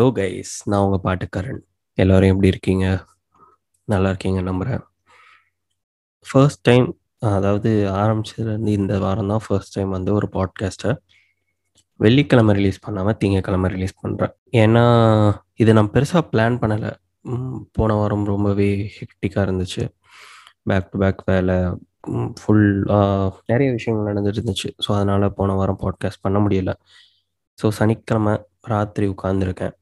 Hello guys நான் உங்கள் பாட்டுக்காரன் எல்லோரும் எப்படி இருக்கீங்க? நல்லா இருக்கீங்க நம்புகிறேன் ஃபர்ஸ்ட் டைம் அதாவது ஆரம்பிச்சதுலேருந்து இந்த வாரம் தான் ஃபர்ஸ்ட் டைம் வந்து ஒரு பாட்காஸ்ட்டை வெள்ளிக்கிழமை ரிலீஸ் பண்ணாமல் திங்கக்கிழமை ரிலீஸ் பண்ணுறேன் ஏன்னா இதை நான் பெருசாக பிளான் பண்ணலை. போன வாரம் ரொம்பவே ஹெக்டிக்காக இருந்துச்சு. பேக் டு பேக் வேலை ஃபுல் நிறைய விஷயங்கள் நடந்துட்டு இருந்துச்சு. ஸோ அதனால் போன வாரம் பாட்காஸ்ட் பண்ண முடியல. ஸோ சனிக்கிழமை ராத்திரி உட்காந்துருக்கேன்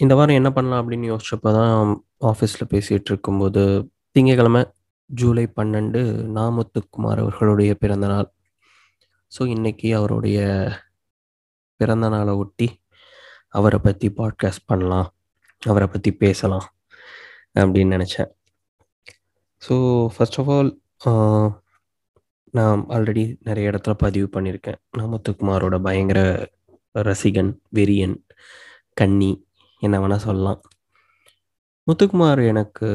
இந்த வாரம் என்ன பண்ணலாம் அப்படின்னு யோசிச்சப்போ தான் ஆஃபீஸில் பேசிகிட்டு இருக்கும்போது திங்கக்கிழமை ஜூலை பன்னெண்டு நாமுத்துக்குமார் அவர்களுடைய பிறந்த நாள். ஸோ இன்றைக்கி அவருடைய பிறந்த நாளை ஒட்டி அவரை பற்றி பாட்காஸ்ட் பண்ணலாம். அவரை பற்றி பேசலாம் அப்படின்னு நினச்சேன். ஸோ ஃபர்ஸ்ட் ஆஃப் ஆல் நான் ஆல்ரெடி நிறைய இடத்துல பதிவு பண்ணியிருக்கேன். நாமத்துக்குமாரோட பயங்கர ரசிகன் வெறியன் கன்னி என்ன வேணால் சொல்லலாம். முத்துக்குமார் எனக்கு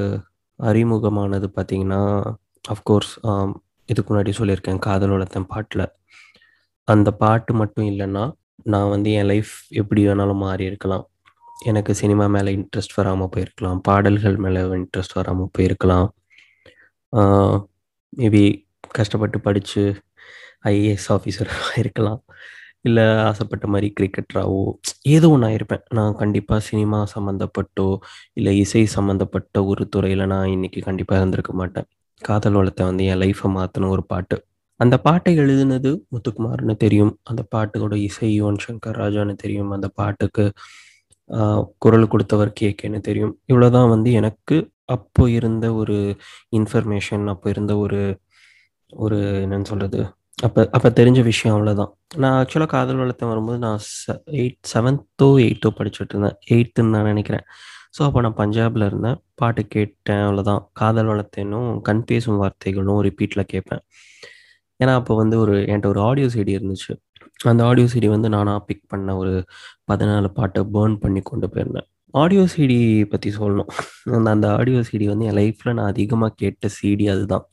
அறிமுகமானது பார்த்தீங்கன்னா அஃப்கோர்ஸ் இதுக்கு முன்னாடி சொல்லியிருக்கேன் காதல் பாட்டில். அந்த பாட்டு மட்டும் இல்லைன்னா நான் வந்து என் லைஃப் எப்படி வேணாலும் மாறி இருக்கலாம். எனக்கு சினிமா மேலே இன்ட்ரெஸ்ட் வராமல் போயிருக்கலாம். பாடல்கள் மேலே இன்ட்ரெஸ்ட் வராமல் போயிருக்கலாம். மேபி கஷ்டப்பட்டு படித்து ஐஏஎஸ் ஆஃபீஸராக இருக்கலாம். இல்லை ஆசைப்பட்ட மாதிரி கிரிக்கெட்டராகவோ ஏதோ ஒன்று ஆயிருப்பேன் நான் கண்டிப்பாக சினிமா சம்மந்தப்பட்டோ இல்லை இசை சம்மந்தப்பட்ட ஒரு துறையில் நான் இன்றைக்கி கண்டிப்பாக இருந்திருக்க மாட்டேன். காதல் வளத்தை வந்து என் லைஃப்பை மாற்றின ஒரு பாட்டு. அந்த பாட்டை எழுதுனது முத்துக்குமார்னு தெரியும். அந்த பாட்டோட இசை யுவன் சங்கர் ராஜான்னு தெரியும். அந்த பாட்டுக்கு குரல் கொடுத்தவர் கேக்கேன்னு தெரியும். இவ்வளோதான் வந்து எனக்கு அப்போ இருந்த ஒரு இன்ஃபர்மேஷன் அப்போ இருந்த ஒரு ஒரு என்னன்னு சொல்கிறது அப்போ அப்போ தெரிஞ்ச விஷயம் அவ்வளோதான் நான் ஆக்சுவலாக காதல் வளர்த்த வரும்போது நான் ச எயிட் செவன்த்தோ எயித்தோ படிச்சுட்டு இருந்தேன். எயித்துன்னு நான் நினைக்கிறேன். ஸோ அப்போ நான் பஞ்சாபில் இருந்தேன். பாட்டு கேட்டேன் அவ்வளோதான் காதல் வளர்த்தேனும் கண் பேசும் வார்த்தைகளும் ரிப்பீட்டில் கேட்பேன். ஏன்னா அப்போ வந்து ஒரு என்கிட்ட ஒரு ஆடியோ சிடி இருந்துச்சு. அந்த ஆடியோ சிடி வந்து நானாக பிக் பண்ண ஒரு பதினாலு பாட்டை பேர்ன் பண்ணி கொண்டு போயிருந்தேன். ஆடியோ சிடி பற்றி சொல்லணும். அந்த அந்த ஆடியோ சிடி வந்து என் லைஃப்பில் நான் அதிகமாக கேட்ட சிடி அதுதான்.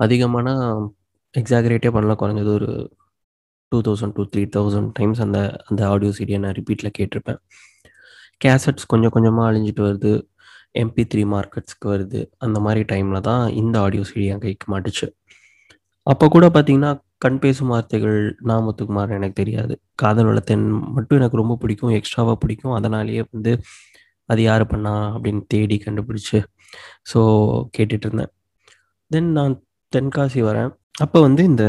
அதிகமான எக்ஸாகரேட்டே பண்ணலாம் குறைஞ்சது ஒரு two thousand two three thousand times அந்த அந்த ஆடியோ சீடியை நான் ரிப்பீட்டில் கேட்டிருப்பேன். கேசட்ஸ் கொஞ்சம் கொஞ்சமாக அழிஞ்சிட்டு வருது. எம்பி த்ரீ மார்க்கெட்ஸ்க்கு வருது. அந்த மாதிரி டைமில் தான் இந்த ஆடியோ சீடி என் கைக்கு மாட்டுச்சு. அப்போ கூட பார்த்தீங்கன்னா கண் பேசும் வார்த்தைகள் நாமத்துக்குமார் எனக்கு தெரியாது. காதல் வளத்தன் மட்டும் எனக்கு ரொம்ப பிடிக்கும் எக்ஸ்ட்ராவாக பிடிக்கும். அதனாலேயே வந்து அது யார் பண்ணா அப்படின்னு தேடி கண்டுபிடிச்சு ஸோ கேட்டுட்டு இருந்தேன். தென் நான் தென்காசி வரேன். அப்போ வந்து இந்த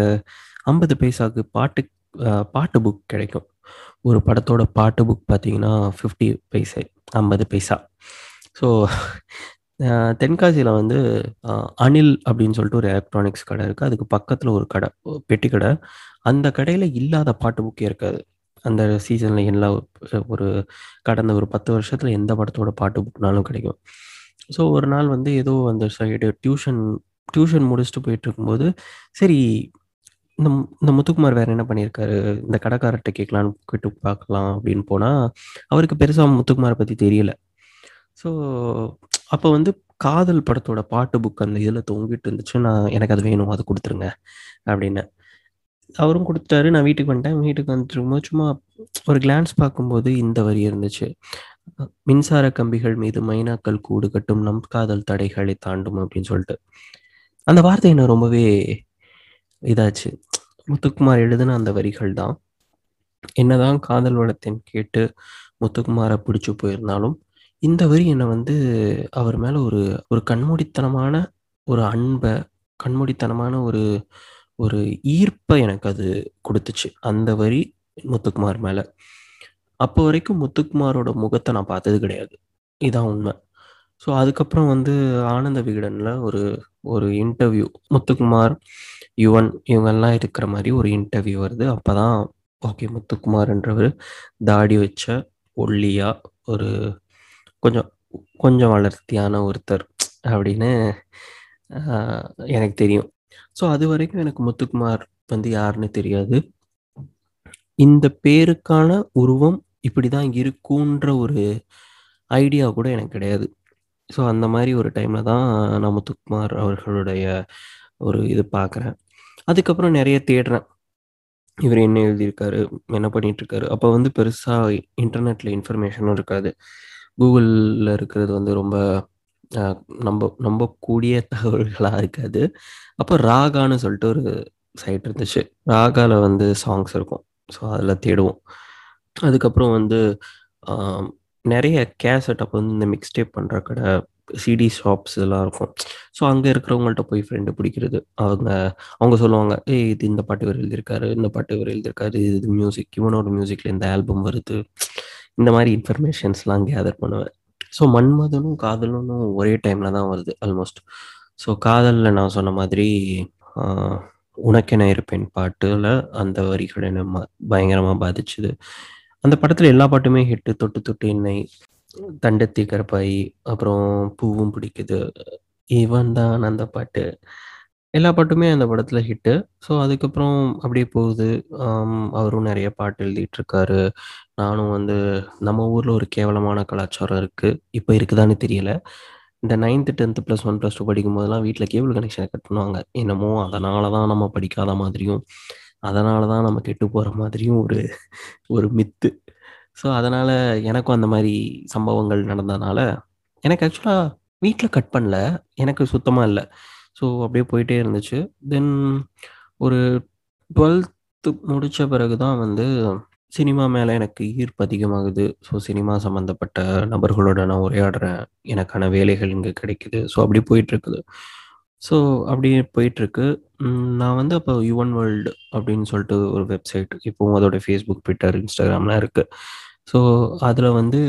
ஐம்பது பைசாவுக்கு பாட்டு பாட்டு புக் கிடைக்கும். ஒரு படத்தோட பாட்டு புக் பார்த்தீங்கன்னா ஃபிஃப்டி பைசா ஐம்பது பைசா. ஸோ தென்காசியில் வந்து அனில் அப்படின்னு சொல்லிட்டு ஒரு எலக்ட்ரானிக்ஸ் கடை இருக்குது அதுக்கு பக்கத்தில் ஒரு கடை பெட்டி கடை. அந்த கடையில் இல்லாத பாட்டு புக்கே இருக்காது. அந்த சீசனில் எல்லா ஒரு கடந்த ஒரு பத்து வருஷத்தில் எந்த படத்தோட பாட்டு புக்னாலும் கிடைக்கும். ஸோ ஒரு நாள் வந்து ஏதோ அந்த சைடு டியூஷன் டியூஷன் முடிச்சுட்டு போயிட்டு இருக்கும்போது சரி இந்த இந்த முத்துக்குமார் வேற என்ன பண்ணியிருக்காரு? இந்த கடைக்காரர்கிட்ட கேட்கலான்னு கேட்டு பார்க்கலாம் அப்படின்னு போனால் அவருக்கு பெருசாக முத்துக்குமாரை பற்றி தெரியல. ஸோ அப்போ வந்து காதல் படத்தோட பாட்டு புக் அந்த இதில் தொங்கிட்டு இருந்துச்சு. நான் எனக்கு அது வேணும் அது கொடுத்துருங்க அப்படின்னு. அவரும் கொடுத்தாரு நான் வீட்டுக்கு வந்துட்டேன். வீட்டுக்கு வந்துட்டு சும்மா ஒரு கிளான்ஸ் பார்க்கும்போது இந்த வரி இருந்துச்சு. மின்சார கம்பிகள் மீது மைனாக்கள் கூடு கட்டும் நம் காதல் தடைகளை தாண்டும் அப்படின்னு சொல்லிட்டு. அந்த வார்த்தை என்ன ரொம்பவே இதாச்சு. முத்துக்குமார் எழுதின அந்த வரிகள் தான். என்னதான் காதல் வளத்தின் கேட்டு முத்துக்குமாரை பிடிச்சி போயிருந்தாலும் இந்த வரி என்னை வந்து அவர் மேலே ஒரு ஒரு கண்மூடித்தனமான ஒரு அன்பை கண்மூடித்தனமான ஒரு ஒரு ஈர்ப்பை எனக்கு அது கொடுத்துச்சு. அந்த வரி முத்துக்குமார் மேலே. அப்போ வரைக்கும் முத்துக்குமாரோட முகத்தை நான் பார்த்தது கிடையாது. இதான் உண்மை. ஸோ அதுக்கப்புறம் வந்து ஆனந்த விகடனில் ஒரு ஒரு இன்டர்வியூ முத்துக்குமார் யுவன் இவங்கெல்லாம் இருக்கிற மாதிரி ஒரு இன்டர்வியூ வருது. அப்போ தான் ஓகே முத்துக்குமார்ன்றவர் தாடி வச்ச ஒல்லியா ஒரு கொஞ்சம் கொஞ்சம் வளர்த்தியான ஒருத்தர் அப்படின்னு எனக்கு தெரியும். ஸோ அது வரைக்கும் எனக்கு முத்துக்குமார் வந்து யாருன்னு தெரியாது. இந்த பேருக்கான உருவம் இப்படி தான் இருக்குன்ற ஒரு ஐடியா கூட எனக்கு கிடையாது. ஸோ அந்த மாதிரி ஒரு டைமில் தான் நான் முத்துக்குமார் அவர்களுடைய ஒரு இது பார்க்குறேன் அதுக்கப்புறம் நிறைய தேடுறேன் இவர் என்ன எழுதியிருக்காரு? என்ன பண்ணிகிட்ருக்காரு அப்போ வந்து பெருசாக இன்டர்நெட்டில் இன்ஃபர்மேஷனும் இருக்காது. கூகுளில் இருக்கிறது வந்து ரொம்ப நம்ப நம்ப நம்பக்கூடிய தகவல்களாக இருக்காது. அப்போ ராகான்னு சொல்லிட்டு ஒரு சைட் இருந்துச்சு. ராகாவில் வந்து சாங்ஸ் இருக்கும். ஸோ அதில் தேடுவோம். அதுக்கப்புறம் வந்து நிறைய கேசட் அப்போ வந்து இந்த மிக்ஸ் டேப் பண்ணுற கடை, சிடி ஷாப்ஸ் இதெல்லாம் இருக்கும். ஸோ அங்கே இருக்கிறவங்கள்ட்ட போய் ஃப்ரெண்டு பிடிக்கிறது. அவங்க அவங்க சொல்லுவாங்க, "ஏய் இது இந்த பாட்டு இவர் எழுதியிருக்காரு, இந்த பாட்டு இவர் எழுதியிருக்காரு, இது மியூசிக் இவனோட மியூசிக்கில் இந்த ஆல்பம் வருது." இந்த மாதிரி இன்ஃபர்மேஷன்ஸ்லாம் கேதர் பண்ணுவேன். ஸோ மன்மதனும், காதலனும் ஒரே டைமில் தான் வருது ஆல்மோஸ்ட். ஸோ காதலில் நான் சொன்ன மாதிரி உனக்கென இருப்பேன் பாட்டுல அந்த வரிகள் என்ன பயங்கரமாக பாதிச்சுது அந்த படத்துல எல்லா பாட்டுமே ஹிட்டு. தொட்டு தொட்டு என்னை, தண்டத்தி கருப்பாயி, அப்புறம் பூவும் பிடிக்குது, இவன் தான் அந்த பாட்டு. எல்லா பாட்டுமே அந்த படத்துல ஹிட்டு. ஸோ அதுக்கப்புறம் அப்படியே போகுது. அவரும் நிறைய பாட்டு எழுதிட்டுருக்காரு. நானும் வந்து நம்ம ஊர்ல ஒரு கேவலமான கலாச்சாரம் இருக்கு. இப்போ இருக்குதான்னு தெரியல. இந்த 9த், 10த் ப்ளஸ் ஒன் ப்ளஸ் 2 படிக்கும்போதெல்லாம் வீட்டில் கேபிள் கனெக்ஷனை கட் பண்ணுவாங்க. என்னமோ அதனால தான் நம்ம படிக்காத மாதிரியும், அதனால தான் நம்ம கெட்டு போகிற மாதிரியும் ஒரு ஒரு மித்து. ஸோ அதனால் எனக்கும் அந்த மாதிரி சம்பவங்கள் நடந்ததுனால, எனக்கு ஆக்சுவலாக வீட்டில் கட் பண்ணல. எனக்கு சுத்தமாக இல்லை ஸோ அப்படியே போயிட்டே இருந்துச்சு. தென் ஒரு டுவெல்த்து முடித்த பிறகு தான் வந்து சினிமா மேலே எனக்கு ஈர்ப்பு அதிகமாகுது. ஸோ சினிமா சம்மந்தப்பட்ட நபர்களோட நான் உரையாடுறேன். எனக்கான வேலைகள் இங்கே கிடைக்குது. ஸோ அப்படி போயிட்டுருக்குது. ஸோ அப்படியே போயிட்டுருக்கு. ம் நான் வந்து அப்போ யுவன் வேர்ல்டு அப்படின்னு சொல்லிட்டு ஒரு வெப்சைட் இப்போவும் அதோட ஃபேஸ்புக் ட்விட்டர் இன்ஸ்டாகிராம்லாம் இருக்குது ஸோ அதில் வந்து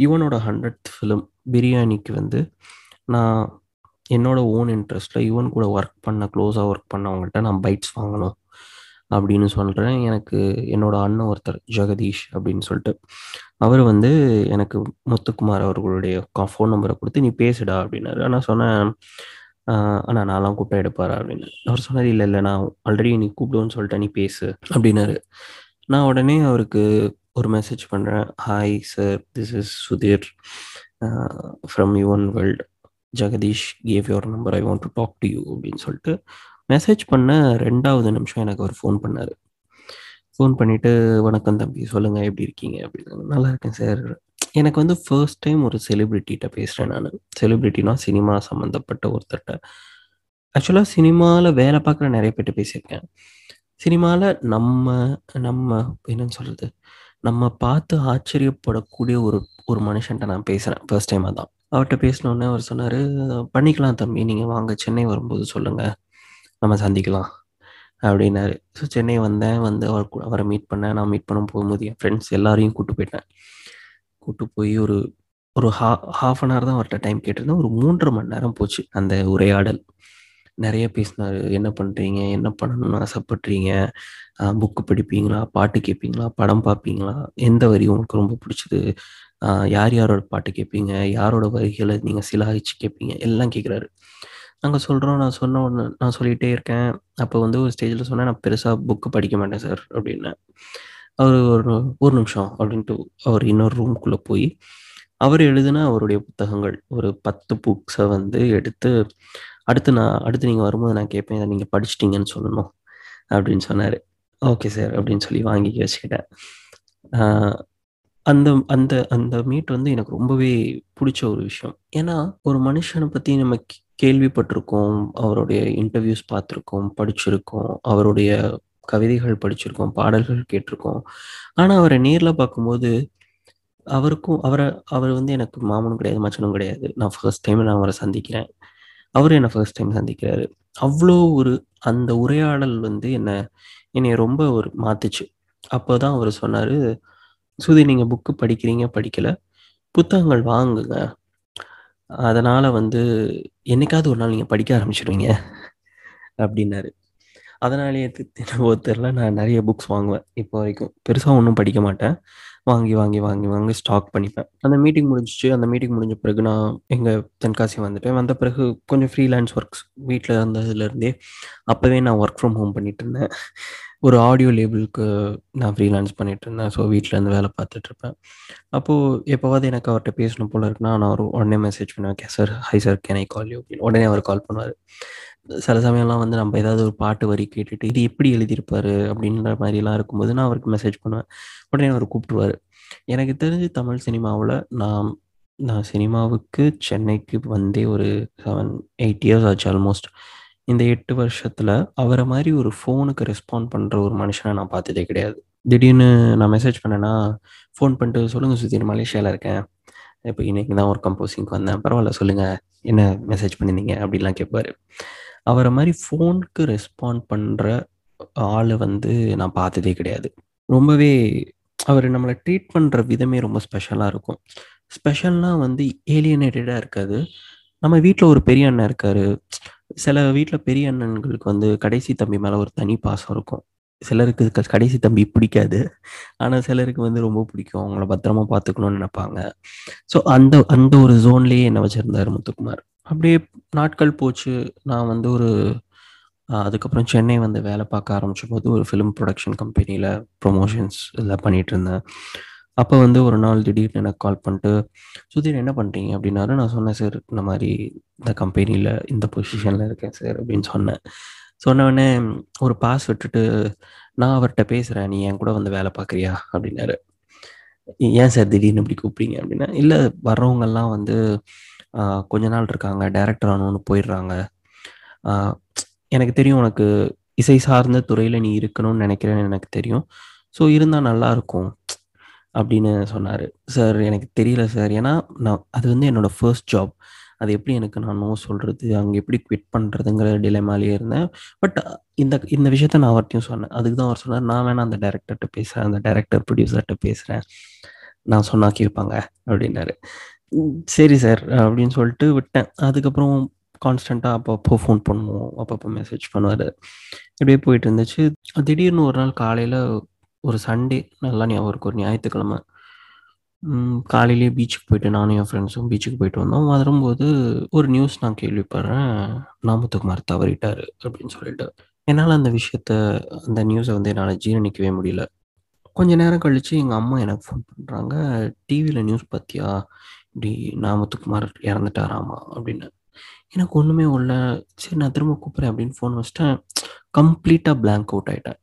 யுவனோட 100த் ஃபிலிம் பிரியாணிக்கு வந்து நான் என்னோட ஓன் இன்ட்ரெஸ்ட்டில் யுவன் கூட ஒர்க் பண்ண க்ளோஸாக ஒர்க் பண்ணவங்கள்ட்ட நான் பைட்ஸ் வாங்கணும் அப்படின்னு சொல்கிறேன் எனக்கு என்னோட அண்ணன் ஒருத்தர் ஜெகதீஷ் அப்படின்னு சொல்லிட்டு. அவர் வந்து எனக்கு முத்துக்குமார் அவர்களுடைய ஃபோன் நம்பரை கொடுத்து "நீ பேசுடா" அப்படின்னாரு. நான் சொன்னேன், ஆனால் நான்லாம் கூப்பிட்டா எடுப்பாரா?" அப்படின்னு. அவர் சொன்னது இல்லை இல்லை நான் ஆல்ரெடி நீ கூப்பிடுவோன்னு சொல்லிட்டு நீ பேசு" அப்படின்னாரு. நான் உடனே அவருக்கு ஒரு மெசேஜ் பண்ணுறேன் "hi sir, this is Sudhir from Yuvan world. Jagadish gave your number. I want to talk to you" அப்படின்னு சொல்லிட்டு மெசேஜ் பண்ண ரெண்டாவது நிமிஷம் எனக்கு அவர் ஃபோன் பண்ணார் ஃபோன் பண்ணிவிட்டு "வணக்கம் தம்பி. சொல்லுங்கள் எப்படி இருக்கீங்க?" அப்படின்னு. "நல்லா இருக்கேன் சார்." எனக்கு வந்து ஃபர்ஸ்ட் டைம் ஒரு செலிபிரிட்டிட்ட பேசுகிறேன் நான் செலிபிரிட்டினா சினிமா சம்மந்தப்பட்ட ஒருத்தர்கிட்ட ஆக்சுவலாக சினிமாவில் வேலை பார்க்குற நிறைய பேர்ட்ட பேசியிருக்கேன். சினிமாவில் நம்ம நம்ம என்னன்னு சொல்கிறது நம்ம பார்த்து ஆச்சரியப்படக்கூடிய ஒரு ஒரு மனுஷன்ட்ட நான் பேசுகிறேன் ஃபர்ஸ்ட் டைம் அதான். அவர்கிட்ட பேசினோடனே அவர் சொன்னார் "பண்ணிக்கலாம் தம்பி. நீங்கள் வாங்க. சென்னை வரும்போது சொல்லுங்கள் நம்ம சந்திக்கலாம்." அப்படின்னாரு. ஸோ சென்னை வந்தேன். வந்து அவர் அவரை மீட் பண்ணேன். நான் மீட் பண்ண போகும்போது என் ஃப்ரெண்ட்ஸ் எல்லாரையும் கூட்டு போயிட்டேன். கூட்டு போய் ஒரு ஒரு ஹா 1/2 அன் ஹவர் தான் அவர்கிட்ட டைம் கேட்டிருந்தேன். ஒரு 3 1/2 மணி நேரம் போச்சு அந்த உரையாடல். நிறைய பேசினார் என்ன பண்ணுறீங்க என்ன பண்ணணும்னு ஆசைப்படுறீங்க? புக்கு படிப்பீங்களா? பாட்டு கேட்பீங்களா? படம் பார்ப்பீங்களா? எந்த வரி உங்களுக்கு ரொம்ப பிடிச்சது? யார் யாரோட பாட்டு கேட்பீங்க? யாரோட வரிகளை நீங்கள் சிலாகிச்சு கேட்பீங்க? எல்லாம் கேட்குறாரு. நாங்கள் சொல்கிறோம் நான் சொன்ன உடனே நான் சொல்லிகிட்டே இருக்கேன். அப்போ வந்து ஒரு ஸ்டேஜில் சொன்னேன், "நான் பெருசாக புக்கு படிக்க மாட்டேன் சார்" அப்படின்னேன். அவர் ஒரு "ஒரு நிமிஷம்" அப்படின்ட்டு அவர் இன்னொரு ரூம்குள்ளே போய், அவர் எழுதின அவருடைய புத்தகங்கள் ஒரு பத்து புக்ஸை வந்து எடுத்து, "அடுத்து நான் அடுத்து நீங்கள் வரும்போது நான் கேட்பேன். இதை நீங்கள் படிச்சுட்டீங்கன்னு சொல்லணும்" அப்படின்னு சொன்னார் "ஓகே சார்" அப்படின்னு சொல்லி வாங்கி வச்சுக்கிட்டேன். அந்த அந்த அந்த மீட் வந்து எனக்கு ரொம்பவே பிடிச்ச ஒரு விஷயம். ஏன்னா, ஒரு மனுஷனை பற்றி நம்ம கே கேள்விப்பட்டிருக்கோம். அவருடைய இன்டர்வியூஸ் பார்த்துருக்கோம், படிச்சிருக்கோம். அவருடைய கவிதைகள் படிச்சிருக்கோம், பாடல்கள் கேட்டிருக்கோம். ஆனால் அவரை நேரில் பார்க்கும்போது, அவருக்கும் அவரை அவர் வந்து எனக்கு மாமனும் கிடையாது, மச்சனும் கிடையாது. நான் ஃபர்ஸ்ட் டைம் நான் அவரை சந்திக்கிறேன். அவரும் என்னை ஃபர்ஸ்ட் டைம் சந்திக்கிறாரு. அவ்வளோ ஒரு அந்த உரையாடல் வந்து என்னை என்னை ரொம்ப ஒரு மாத்துச்சு. அப்பதான் அவர் சொன்னார் "சுதி நீங்கள் புக்கு படிக்கிறீங்க, படிக்கலை புத்தகங்கள் வாங்குங்க. அதனால் வந்து என்னைக்காவது ஒரு நாள் நீங்கள் படிக்க ஆரம்பிச்சிடுவீங்க அப்படின்னாரு. அதனாலேயே தி என்னவோ தெரில நான் நிறைய புக்ஸ் வாங்குவேன். இப்போ வரைக்கும். பெருசாக ஒன்றும் படிக்க மாட்டேன். வாங்கி, வாங்கி, வாங்கி, வாங்கி ஸ்டாக் பண்ணிப்பேன். அந்த மீட்டிங் முடிஞ்சுச்சு. அந்த மீட்டிங் முடிஞ்ச பிறகு நான் எங்கள் தென்காசி வந்துட்டேன். வந்த பிறகு கொஞ்சம் ஃப்ரீலான்ஸ் ஒர்க்ஸ் வீட்டில் இருந்ததுலேருந்தே அப்போவே நான் ஒர்க் ஃப்ரம் ஹோம் பண்ணிட்டுருந்தேன். ஒரு ஆடியோ லேபிளுக்கு நான் ஃப்ரீலான்ஸ் பண்ணிகிட்ருந்தேன். ஸோ வீட்டிலேருந்து வேலை பார்த்துட்ருப்பேன். அப்போது எப்போவாவது எனக்கு அவர்கிட்ட பேசணும் போல இருக்குன்னா, நான் ஒரு உடனே மெசேஜ் பண்ணுவேன். "Okay sir, hi sir can I call you?" அப்படின்னு. உடனே அவர் கால் பண்ணுவார் சில சமயம்லாம் வந்து நம்ம ஏதாவது ஒரு பாட்டு வரி கேட்டுட்டு, இது எப்படி எழுதியிருப்பாரு? அப்படின்ற மாதிரிலாம் இருக்கும்போது நான் அவருக்கு மெசேஜ் பண்ணுவேன். உடனே அவர் கூப்பிட்டுருவாரு. எனக்கு தெரிஞ்சு தமிழ் சினிமாவில் நான் நான் சினிமாவுக்கு சென்னைக்கு வந்தே ஒரு 7, 8 இயர்ஸ் ஆச்சு ஆல்மோஸ்ட். இந்த எட்டு வருஷத்தில் அவரை மாதிரி ஒரு ஃபோனுக்கு ரெஸ்பாண்ட் பண்ணுற ஒரு மனுஷனை நான் பார்த்ததே கிடையாது. திடீர்னு நான் மெசேஜ் பண்ணேன்னா, ஃபோன் பண்ணிட்டு, சொல்லுங்கள் சுத்தி மலேசியாவில் இருக்கேன். இப்போ இன்னைக்கு தான் ஒரு கம்போசிங்க்கு வந்தேன். பரவாயில்ல சொல்லுங்கள் என்ன மெசேஜ் பண்ணியிருந்தீங்க?" அப்படிலாம் கேட்பாரு. அவரை மாதிரி ஃபோனுக்கு ரெஸ்பாண்ட் பண்ற ஆள் வந்து நான் பார்த்ததே கிடையாது. ரொம்பவே அவர் நம்மளை ட்ரீட் பண்ற விதமே ரொம்ப ஸ்பெஷலாக இருக்கும். ஸ்பெஷல்னா வந்து ஏலியனேட்டடாக இருக்காது. நம்ம வீட்டில் ஒரு பெரிய அண்ணன் இருக்காரு. சில வீட்டில் பெரிய அண்ணன்களுக்கு வந்து கடைசி தம்பி மேலே ஒரு தனி பாசம் இருக்கும். சிலருக்கு க கடைசி தம்பி பிடிக்காது. ஆனால் சிலருக்கு வந்து ரொம்ப பிடிக்கும். அவங்கள பத்திரமா பார்த்துக்கணும்னு நினைப்பாங்க ஸோ அந்த அந்த ஒரு ஜோன்லேயே என்ன வச்சிருந்தாரு முத்துக்குமார். அப்படியே நாட்கள் போச்சு. நான் வந்து ஒரு அதுக்கப்புறம் சென்னை வந்து வேலை பார்க்க ஆரம்பிச்சபோது ஒரு ஃபிலிம் ப்ரொடக்ஷன் கம்பெனியில் ப்ரொமோஷன்ஸ் இதெல்லாம் பண்ணிட்டுருந்தேன். அப்போ வந்து ஒரு நாள் திடீர்னு எனக்கு கால் பண்ணிட்டு, "சுதீர் என்ன பண்ணுறீங்க அப்படின்னாரு. நான் சொன்னேன், "சார் இந்த மாதிரி இந்த கம்பெனியில் இந்த பொசிஷனில் இருக்கேன் சார்" அப்படின்னு சொன்னேன். சொன்ன உடனே ஒரு பாஸ் விட்டுட்டு, "நான் அவர்கிட்ட பேசுகிறேன் நீ என் கூட வந்து வேலை பார்க்குறியா?" அப்படின்னாரு. "ஏன் சார் திடீர்னு இப்படி கூப்பிடுங்க அப்படின்னா இல்லை வர்றவங்கெல்லாம் வந்து கொஞ்ச நாள் இருக்காங்க. டைரக்டர் ஆனோன்னு போயிடுறாங்க. எனக்கு தெரியும் உனக்கு இசை சார்ந்த துறையில் நீ இருக்கணும்னு நினைக்கிறேன்னு எனக்கு தெரியும். ஸோ இருந்தால் நல்லா இருக்கும் அப்படின்னு சொன்னார் "சார் எனக்கு தெரியல சார். ஏன்னா நான் அது வந்து என்னோடய ஃபர்ஸ்ட் ஜாப். அது எப்படி எனக்கு நான் நோ சொல்கிறது அங்கே எப்படி குவிட் பண்ணுறதுங்கிற டிலெமாலயே இருந்தேன். பட் இந்த இந்த விஷயத்த நான் அவர்கிட்டையும் சொன்னேன். அதுக்கு தான் அவர் சொன்னார் "நான் வேணா அந்த டேரக்டர்கிட்ட பேசுகிறேன் அந்த டேரக்டர் ப்ரொடியூசர்கிட்ட பேசுகிறேன் நான் சொன்னா கேட்பாங்க." அப்படின்னாரு. சரி சார் அப்படின்னு சொல்லிட்டு விட்டேன். அதுக்கப்புறம் கான்ஸ்டன்ட்டா அப்பப்போ ஃபோன் பண்ணுவோம். அப்பப்போ மெசேஜ் பண்ணுவார் இப்படியே போயிட்டு இருந்துச்சு. திடீர்னு ஒரு நாள் காலையில் ஒரு சண்டே நல்லா ஞாபகம் இருக்கும் ஒரு ஞாயிற்றுக்கிழமை காலையிலேயே பீச்சுக்கு போயிட்டு நானும் என் ஃப்ரெண்ட்ஸும் பீச்சுக்கு போயிட்டு வந்தோம். வரும்போது ஒரு நியூஸ் நான் கேள்விப்படுறேன். நாமத்துக்குமார் தவறிட்டார் அப்படின்னு சொல்லிட்டு. என்னால் அந்த விஷயத்த அந்த நியூஸை வந்து என்னால் ஜீரணிக்கவே முடியல. கொஞ்ச நேரம் கழித்து எங்கள் அம்மா எனக்கு ஃபோன் பண்ணுறாங்க டிவியில் நியூஸ் பார்த்தியா? இப்படி நாமத்துக்குமார் இறந்துட்டாராமா" அப்படின்னு. எனக்கு ஒன்றுமே உள்ள சரி நான் திரும்ப கூப்பிட்றேன் அப்படின்னு ஃபோன் வச்சுட்டேன். கம்ப்ளீட்டாக பிளாங்க் அவுட் ஆகிட்டேன்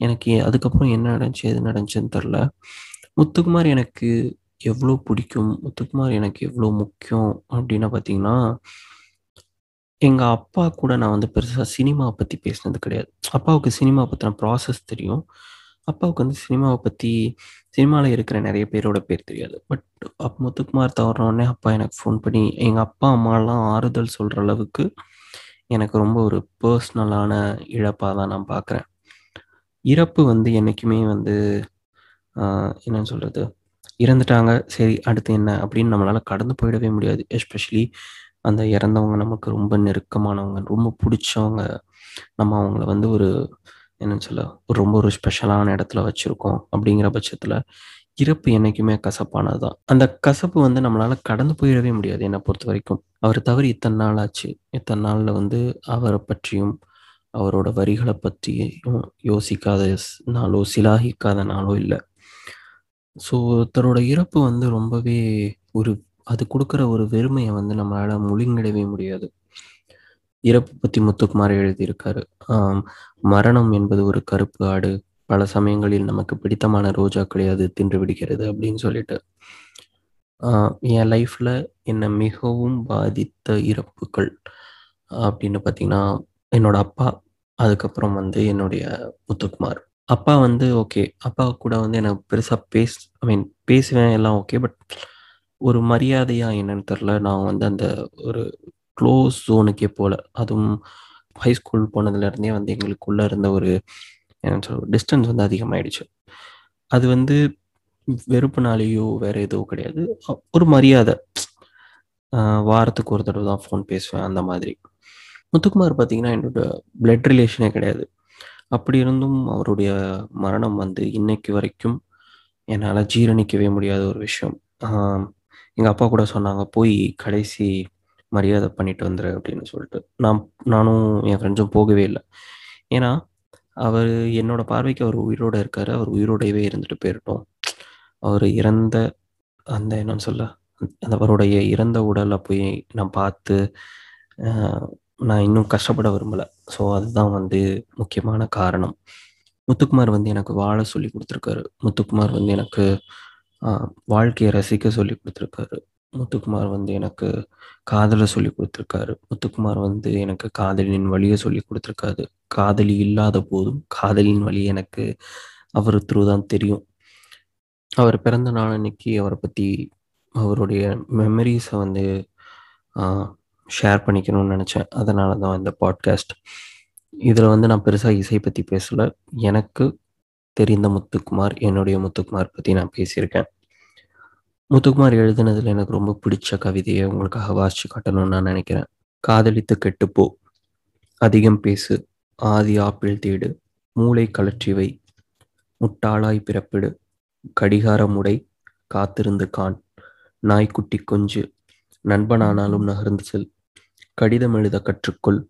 எனக்கு அதுக்கப்புறம் என்ன நடந்துச்சு, எது நடந்துச்சுன்னு தெரில முத்துக்குமார் எனக்கு எவ்வளோ பிடிக்கும், முத்துக்குமார் எனக்கு எவ்வளோ முக்கியம் அப்படின்னா பார்த்தீங்கன்னா, எங்கள் அப்பா கூட நான் வந்து பெருசாக சினிமா பற்றி பேசினது கிடையாது. அப்பாவுக்கு சினிமா பற்றின ப்ராசஸ் தெரியும். அப்பாவுக்கு வந்து சினிமாவை பற்றி சினிமாவில் இருக்கிற நிறைய பேரோட பேர் தெரியாது. பட் அப் முத்துக்குமார் தவறுன உடனே அப்பா எனக்கு ஃபோன் பண்ணி எங்க அப்பா, அம்மாலாம் ஆறுதல் சொல்ற அளவுக்கு எனக்கு ரொம்ப ஒரு பர்சனலான இழப்பா தான் நான் பார்க்குறேன். இறப்பு வந்து என்னைக்குமே வந்து என்னன்னு சொல்றது? இறந்துட்டாங்க. சரி அடுத்து என்ன? அப்படின்னு நம்மளால கடந்து போயிடவே முடியாது. எஸ்பெஷலி அந்த இறந்தவங்க நமக்கு ரொம்ப நெருக்கமானவங்க, ரொம்ப புடிச்சவங்க. நம்ம அவங்கள வந்து ஒரு என்னன்னு சொல்ல, ஒரு ரொம்ப ஒரு ஸ்பெஷலான இடத்துல வச்சிருக்கோம். அப்படிங்கிற பட்சத்துல இறப்பு என்னைக்குமே கசப்பானது தான். அந்த கசப்பு வந்து நம்மளால கடந்து போயிடவே முடியாது என்ன பொறுத்தவரைக்கும். அவர் தவறி இத்தனை நாள் ஆச்சு. இத்தனை நாள்ல வந்து அவரை பற்றியும், அவரோட வரிகளை பற்றியும் யோசிக்காத நாளோ, சிலாகிக்காத நாளோ இல்ல. ஸோ ஒருத்தரோட இறப்பு வந்து ரொம்பவே ஒரு அது கொடுக்குற ஒரு வெறுமையை வந்து நம்மளால முழுங்கிடவே முடியாது. இறப்பு பத்தி முத்துக்குமார் எழுதியிருக்காரு. "மரணம் என்பது ஒரு கருப்பு ஆடு. பல சமயங்களில் நமக்கு பிடித்தமான ரோஜாக்களை அது தின்று விடுகிறது" அப்படின்னு சொல்லிட்டு. என் லைஃப்ல என்னை மிகவும் பாதித்த இறப்புகள் அப்படின்னு பார்த்தீங்கன்னா, என்னோட அப்பா, அதுக்கப்புறம் வந்து என்னுடைய முத்துக்குமார். அப்பா வந்து ஓகே. அப்பா கூட வந்து எனக்கு பெருசாக பேஸ் ஐ மீன் பேசுவேன் எல்லாம் ஓகே. பட் ஒரு மரியாதையா என்னன்னு தெரில நான் வந்து அந்த ஒரு க்ளோஸ் ஜோனுக்கே போல. அதுவும் ஹை ஸ்கூல் போனதுலேருந்தே வந்து எங்களுக்குள்ளே இருந்த ஒரு என்ன சொல்ல டிஸ்டன்ஸ் வந்து அதிகமாயிடுச்சு. அது வந்து வெறுப்புனாலேயோ, வேற எதுவும் கிடையாது. ஒரு மரியாதை. வாரத்துக்கு ஒரு தடவை தான் ஃபோன் பேசுவேன் அந்த மாதிரி. முத்துக்குமார் பார்த்தீங்கன்னா, என்னோட பிளட் ரிலேஷனே கிடையாது. அப்படி இருந்தும் அவருடைய மரணம் வந்து இன்னைக்கு வரைக்கும் என்னால் ஜீரணிக்கவே முடியாத ஒரு விஷயம். எங்கள் அப்பா கூட சொன்னாங்க, "போய் கடைசி மரியாதை பண்ணிட்டு வந்துரு" அப்படின்னு சொல்லிட்டு. நான் நானும் என் ஃப்ரெண்ட்ஸும் போகவே இல்லை. ஏன்னா, அவர் என்னோட பார்வைக்கு அவர் உயிரோடு இருக்கார். அவர் உயிரோடையவே இருந்துட்டு போயிட்டோம் அவர் இறந்த அந்த என்னன்னு சொல்ல அந்த அவருடைய இறந்த உடலை போய் நான் பார்த்து நான் இன்னும் கஷ்டப்பட விரும்பலை. ஸோ அதுதான் வந்து முக்கியமான காரணம். முத்துக்குமார் வந்து எனக்கு வாழ சொல்லி கொடுத்துருக்காரு. முத்துக்குமார் வந்து எனக்கு வாழ்க்கையை ரசிக்க சொல்லி கொடுத்துருக்காரு. முத்துக்குமார் வந்து எனக்கு காதலை சொல்லி கொடுத்துருக்காரு. முத்துக்குமார் வந்து எனக்கு காதலின் வழியை சொல்லி கொடுத்துருக்காரு. காதலி இல்லாத போதும் காதலின் வழி எனக்கு அவர் த்ரூ தான் தெரியும். அவர் பிறந்த நாள் அன்னைக்கு அவரை பற்றி அவருடைய மெமரிஸை வந்து ஷேர் பண்ணிக்கணும்னு நினச்சேன். அதனால தான் இந்த பாட்காஸ்ட் இதில் வந்து நான் பெருசாக இசை பற்றி பேசலை. எனக்கு தெரிந்த முத்துக்குமார் என்னுடைய முத்துக்குமார் பற்றி நான் பேசியிருக்கேன். முத்துக்குமார் எழுதினதில் எனக்கு ரொம்ப பிடிச்ச கவிதையை உங்களுக்காக வாசிச்சு காட்டணும்னு நான் நினைக்கிறேன். காதலித்து கெட்டுப்போ அதிகம் பேசு ஆதி ஆப்பிள் தேடு மூளை கலற்றி வை முட்டாளாய் பிறப்பிடு கடிகார முடை காத்திருந்து கான் நாய்க்குட்டி கொஞ்சு நண்பனானாலும் நகர்ந்து செல் கடிதம் எழுத கற்றுக்கொள்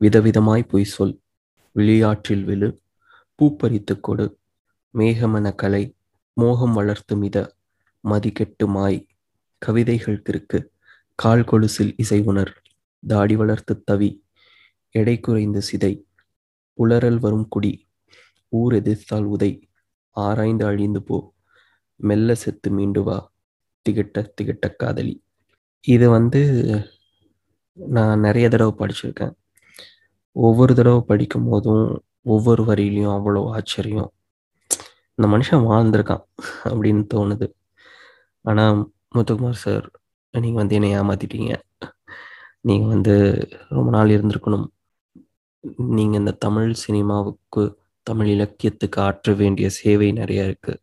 விதவிதமாய் பொய் சொல் விளையாற்றில் விழு பூப்பறித்து கொடு மேகமென கலை மோகம் வளர்த்து மித மதிக்கெட்டு மாய் கவிதைகள் கிறுக்கு. கால் கொலுசில் இசை உணர். தாடி வளர்த்து தவி. எடை குறைந்து சிதை. உளறல் வரும் குடி. ஊர் எதிர்த்தால் உதை. ஆராய்ந்து அழிந்து போ. மெல்ல செத்து மீண்டு வா. திகட்ட திகட்ட காதலி. இது வந்து நான் நிறைய தடவை படிச்சிருக்கேன். ஒவ்வொரு தடவை படிக்கும் போதும் ஒவ்வொரு வரியிலையும் அவ்வளோ ஆச்சரியம். இந்த மனுஷன் வாழ்ந்திருக்கான் அப்படின்னு தோணுது. ஆனால் முத்துக்குமார் சார் நீங்கள் வந்து என்னை ஏமாத்திட்டீங்க. நீங்கள் வந்து ரொம்ப நாள் இருந்திருக்கணும். நீங்கள் இந்த தமிழ் சினிமாவுக்கு தமிழ் இலக்கியத்துக்கு ஆற்ற வேண்டிய சேவை நிறைய இருக்குது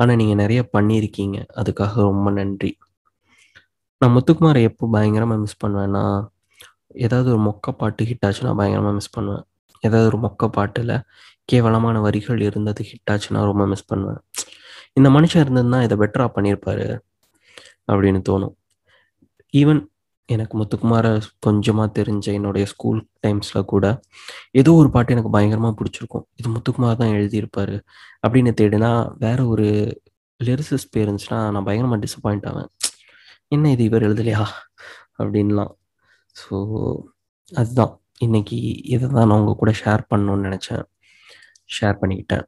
ஆனால் நீங்கள் நிறைய பண்ணியிருக்கீங்க. அதுக்காக ரொம்ப நன்றி. நான் முத்துக்குமாரை எப்போ பயங்கரமாக மிஸ் பண்ணுவேன்னா ஏதாவது ஒரு மொக்க பாட்டு ஹிட் ஆச்சுன்னா பயங்கரமாக மிஸ் பண்ணுவேன். ஏதாவது ஒரு மொக்க பாட்டில் கேவலமான வரிகள் இருந்தது ஹிட் ஆச்சுன்னா ரொம்ப மிஸ் பண்ணுவேன். இந்த மனுஷன் இருந்ததுன்னா இதை பெட்டராக பண்ணியிருப்பாரு அப்படின்னு தோணும். ஈவன் எனக்கு முத்துக்குமாரை கொஞ்சமாக தெரிஞ்ச என்னுடைய ஸ்கூல் டைம்ஸில் கூட ஏதோ ஒரு பாட்டு எனக்கு பயங்கரமாக பிடிச்சிருக்கும். இது முத்துக்குமார் தான் எழுதியிருப்பாரு அப்படின்னு தேடினா வேற ஒரு லிரிசிஸ் பேர் இருந்துச்சுன்னா நான் பயங்கரமாக டிசப்பாயிண்ட் ஆவேன். என்ன இது இவர் எழுதலையா? அப்படின்லாம். ஸோ அதுதான். இன்னைக்கு இதை தான் நான் உங்கள் கூட ஷேர் பண்ணணும்னு நினச்சேன். ஷேர் பண்ணிக்கிட்டேன்.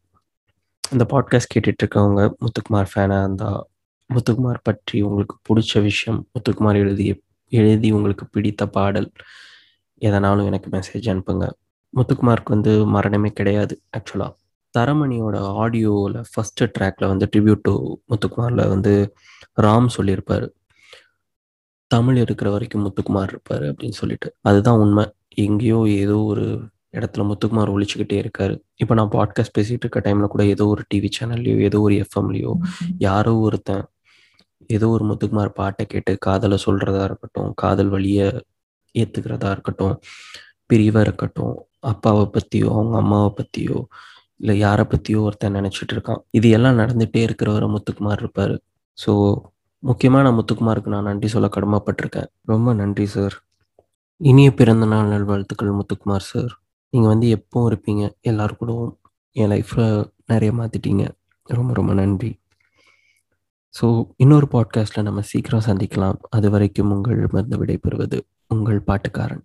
இந்த பாட்காஸ்ட் கேட்டுட்டு இருக்கவங்க முத்துக்குமார் ஃபேனாக இருந்தால் முத்துக்குமார் பற்றி உங்களுக்கு பிடிச்ச விஷயம் முத்துக்குமார் எழுதிய எழுதி உங்களுக்கு பிடித்த பாடல் எதனாலும் எனக்கு மெசேஜ் அனுப்புங்க. முத்துக்குமாருக்கு வந்து மரணமே கிடையாது ஆக்சுவலாக தரமணியோட ஆடியோவில் ஃபஸ்ட்டு ட்ராக்ல வந்து ட்ரிபியூட் டு முத்துக்குமாரில் வந்து ராம் சொல்லியிருப்பார். தமிழ் இருக்கிற வரைக்கும் முத்துக்குமார் இருப்பார் அப்படின்னு சொல்லிட்டு. அதுதான் உண்மை. எங்கேயோ ஏதோ ஒரு இடத்துல முத்துக்குமார் ஒழிச்சுக்கிட்டே இருக்காரு. இப்போ நான் பாட்காஸ்ட் பேசிட்டு இருக்க டைம்ல கூட ஏதோ ஒரு டிவி சேனல்லையோ ஏதோ ஒரு எஃப்எம்லையோ யாரோ ஒருத்தன் ஏதோ ஒரு முத்துக்குமார் பாட்டை கேட்டு காதலை சொல்றதா இருக்கட்டும் காதல் வழியை ஏத்துக்கிறதா இருக்கட்டும் பிரிவாக இருக்கட்டும் அப்பாவை பற்றியோ அவங்க அம்மாவை பற்றியோ இல்லை யாரை பற்றியோ ஒருத்தன் நினச்சிட்டு இருக்கான். இது எல்லாம் நடந்துகிட்டே இருக்கிறவரை முத்துக்குமார் இருப்பார். ஸோ முக்கியமாக நான் முத்துக்குமாருக்கு நான் நன்றி சொல்ல கடமைப்பட்டிருக்கேன். ரொம்ப நன்றி சார் இனிய பிறந்த நாள் நல்வாழ்த்துக்கள் முத்துக்குமார் சார் நீங்கள் வந்து எப்பவும் இருப்பீங்க. எல்லார் கூடவும் என் லைஃப்பில் நிறைய மாற்றிட்டீங்க ரொம்ப ரொம்ப நன்றி. ஸோ இன்னொரு பாட்காஸ்ட்டில் நம்ம சீக்கிரம் சந்திக்கலாம். அது வரைக்கும் உங்கள் மருந்து விடைபெறுவது உங்கள் பாட்டுக்காரன்.